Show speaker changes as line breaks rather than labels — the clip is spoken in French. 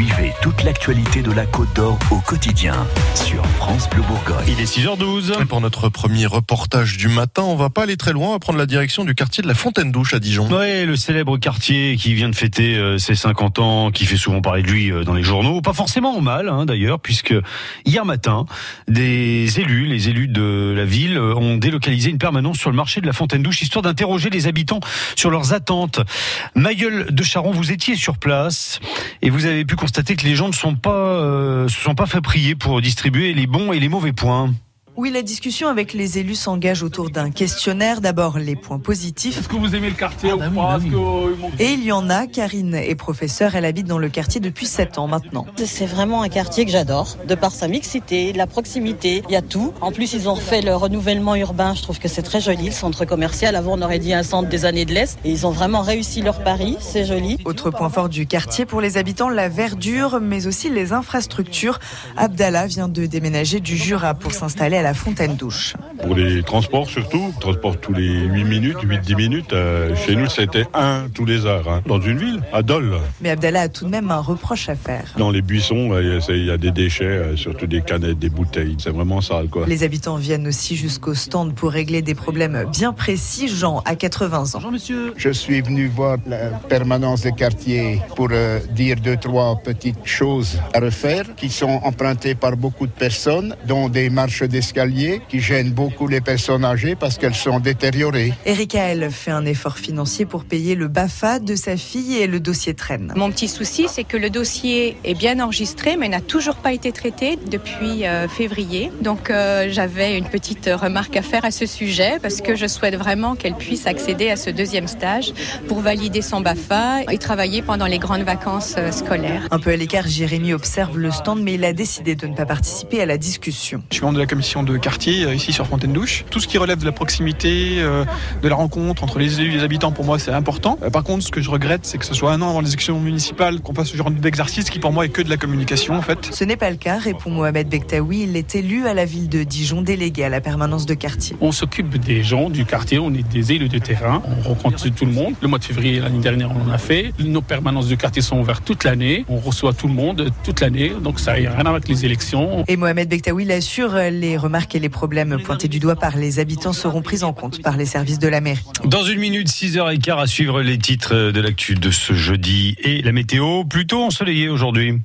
Suivez toute l'actualité de la Côte d'Or au quotidien sur France Bleu Bourgogne.
Il est 6h12.
Et pour notre premier reportage du matin, on va pas aller très loin, on va prendre la direction du quartier de la Fontaine d'Ouche à Dijon.
Ouais, le célèbre quartier qui vient de fêter euh, ses 50 ans, qui fait souvent parler de lui euh, dans les journaux, pas forcément au mal hein, d'ailleurs, puisque hier matin, des élus, les élus de la ville, euh, ont délocalisé une permanence sur le marché de la Fontaine d'Ouche, histoire d'interroger les habitants sur leurs attentes. Magueule de Charon, vous étiez sur place et vous avez pu constater que les gens ne sont pas, euh, se sont pas fait prier pour distribuer les bons et les mauvais points.
Oui, la discussion avec les élus s'engage autour d'un questionnaire. D'abord, les points positifs.
Est-ce que vous aimez le quartier ou pas Est-ce que, euh,
Et il y en a. Karine est professeure. Elle habite dans le quartier depuis 7 ans maintenant.
C'est vraiment un quartier que j'adore, de par sa mixité, la proximité, il y a tout. En plus, ils ont refait le renouvellement urbain, je trouve que c'est très joli, le centre commercial. Avant, on aurait dit un centre des années de l'Est. Et ils ont vraiment réussi leur pari, c'est joli.
Autre point fort du quartier pour les habitants, la verdure, mais aussi les infrastructures. Abdallah vient de déménager du Jura pour s'installer à la Fontaine d'Ouche.
Pour les transports surtout, transport tous les 8 minutes, 8-10 minutes. Euh, chez nous, c'était un tous les heures. hein. Dans une ville, à Dole,
Mais Abdallah a tout de même un reproche à faire.
dans les buissons, il y a- des déchets, euh, surtout des canettes, des bouteilles. C'est vraiment sale, quoi.
Les habitants viennent aussi jusqu'au stand pour régler des problèmes bien précis. Jean a 80 ans.
Je suis venu voir la permanence des quartiers pour euh, dire deux, trois petites choses à refaire qui sont empruntées par beaucoup de personnes, dont des marches d'escalier qui gênent beaucoup les personnes âgées parce qu'elles sont détériorées.
Erika, elle, fait un effort financier pour payer le BAFA de sa fille et le dossier traîne.
Mon petit souci, c'est que le dossier est bien enregistré, mais n'a toujours pas été traité depuis euh, février. Donc euh, j'avais une petite remarque à faire à ce sujet, parce que je souhaite vraiment qu'elle puisse accéder à ce deuxième stage pour valider son BAFA et travailler pendant les grandes vacances euh, scolaires.
Un peu à l'écart, Jérémy observe le stand, mais il a décidé de ne pas participer à la discussion.
Je suis membre de la commission de quartier euh, ici sur Fontaine douche Tout ce qui relève de la proximité, euh, de la rencontre entre les élus et les habitants, pour moi, c'est important. Euh, Par contre, ce que je regrette, c'est que ce soit un an avant les élections municipales qu'on fasse ce genre d'exercice qui, pour moi, est que de la communication, en fait.
Ce n'est pas le cas, répond Mohamed Bektaoui. Il est élu à la ville de Dijon, délégué à la permanence de quartier.
On s'occupe des gens du quartier, on est des élus de terrain, on rencontre tout le monde. Le mois de février l'année dernière, on en a fait. Nos permanences de quartier sont ouvertes toute l'année. On reçoit tout le monde toute l'année, donc ça n'a rien à voir avec les élections.
Et Mohamed Bektaoui l'assure, les remarques et les problèmes pointés du doigt par les habitants seront pris en compte par les services de la mairie.
Dans une minute, 6h15 à suivre les titres de l'actu de ce jeudi et la météo plutôt ensoleillée aujourd'hui.